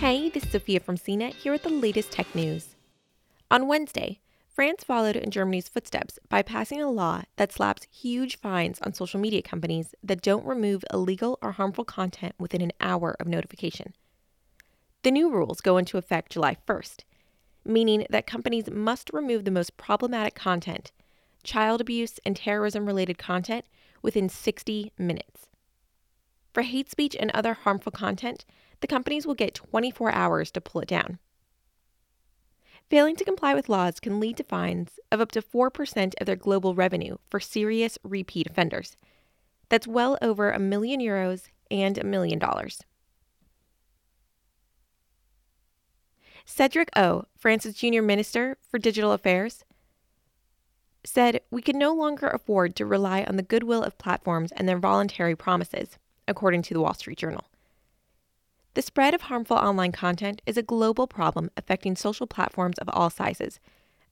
Hey, this is Sophia from CNET here with the latest tech news. On Wednesday, France followed in Germany's footsteps by passing a law that slaps huge fines on social media companies that don't remove illegal or harmful content within an hour of notification. The new rules go into effect July 1st, meaning that companies must remove the most problematic content, child abuse and terrorism related content, within 60 minutes. For hate speech and other harmful content, the companies will get 24 hours to pull it down. Failing to comply with laws can lead to fines of up to 4% of their global revenue for serious repeat offenders. That's well over a million euros and a million dollars. Cedric O, France's junior minister for digital affairs, said we can no longer afford to rely on the goodwill of platforms and their voluntary promises, according to the Wall Street Journal. The spread of harmful online content is a global problem affecting social platforms of all sizes,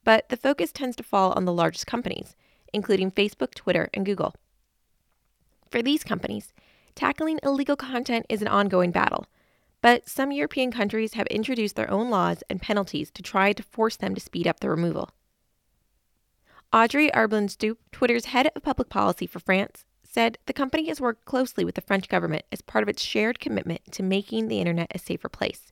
but the focus tends to fall on the largest companies, including Facebook, Twitter, and Google. For these companies, tackling illegal content is an ongoing battle, but some European countries have introduced their own laws and penalties to try to force them to speed up the removal. Audrey Herblin-Stoop, Twitter's head of public policy for France, said the company has worked closely with the French government as part of its shared commitment to making the internet a safer place.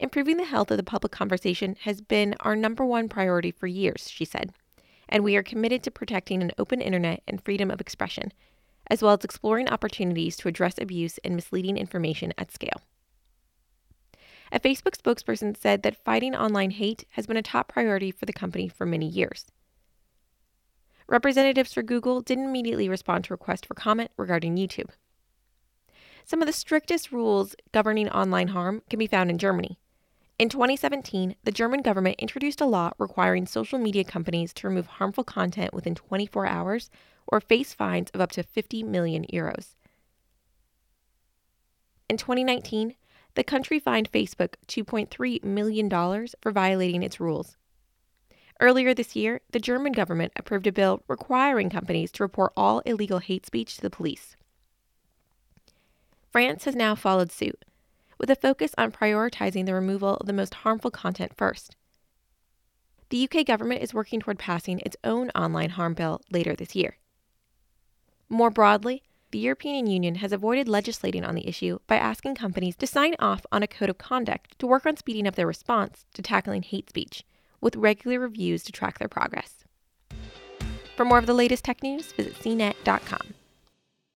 Improving the health of the public conversation has been our number one priority for years, she said, and we are committed to protecting an open internet and freedom of expression, as well as exploring opportunities to address abuse and misleading information at scale. A Facebook spokesperson said that fighting online hate has been a top priority for the company for many years. Representatives for Google didn't immediately respond to requests for comment regarding YouTube. Some of the strictest rules governing online harm can be found in Germany. In 2017, the German government introduced a law requiring social media companies to remove harmful content within 24 hours or face fines of up to 50 million euros. In 2019, the country fined Facebook $2.3 million for violating its rules. Earlier this year, the German government approved a bill requiring companies to report all illegal hate speech to the police. France has now followed suit, with a focus on prioritizing the removal of the most harmful content first. The UK government is working toward passing its own online harm bill later this year. More broadly, the European Union has avoided legislating on the issue by asking companies to sign off on a code of conduct to work on speeding up their response to tackling hate speech with regular reviews to track their progress. For more of the latest tech news, visit cnet.com.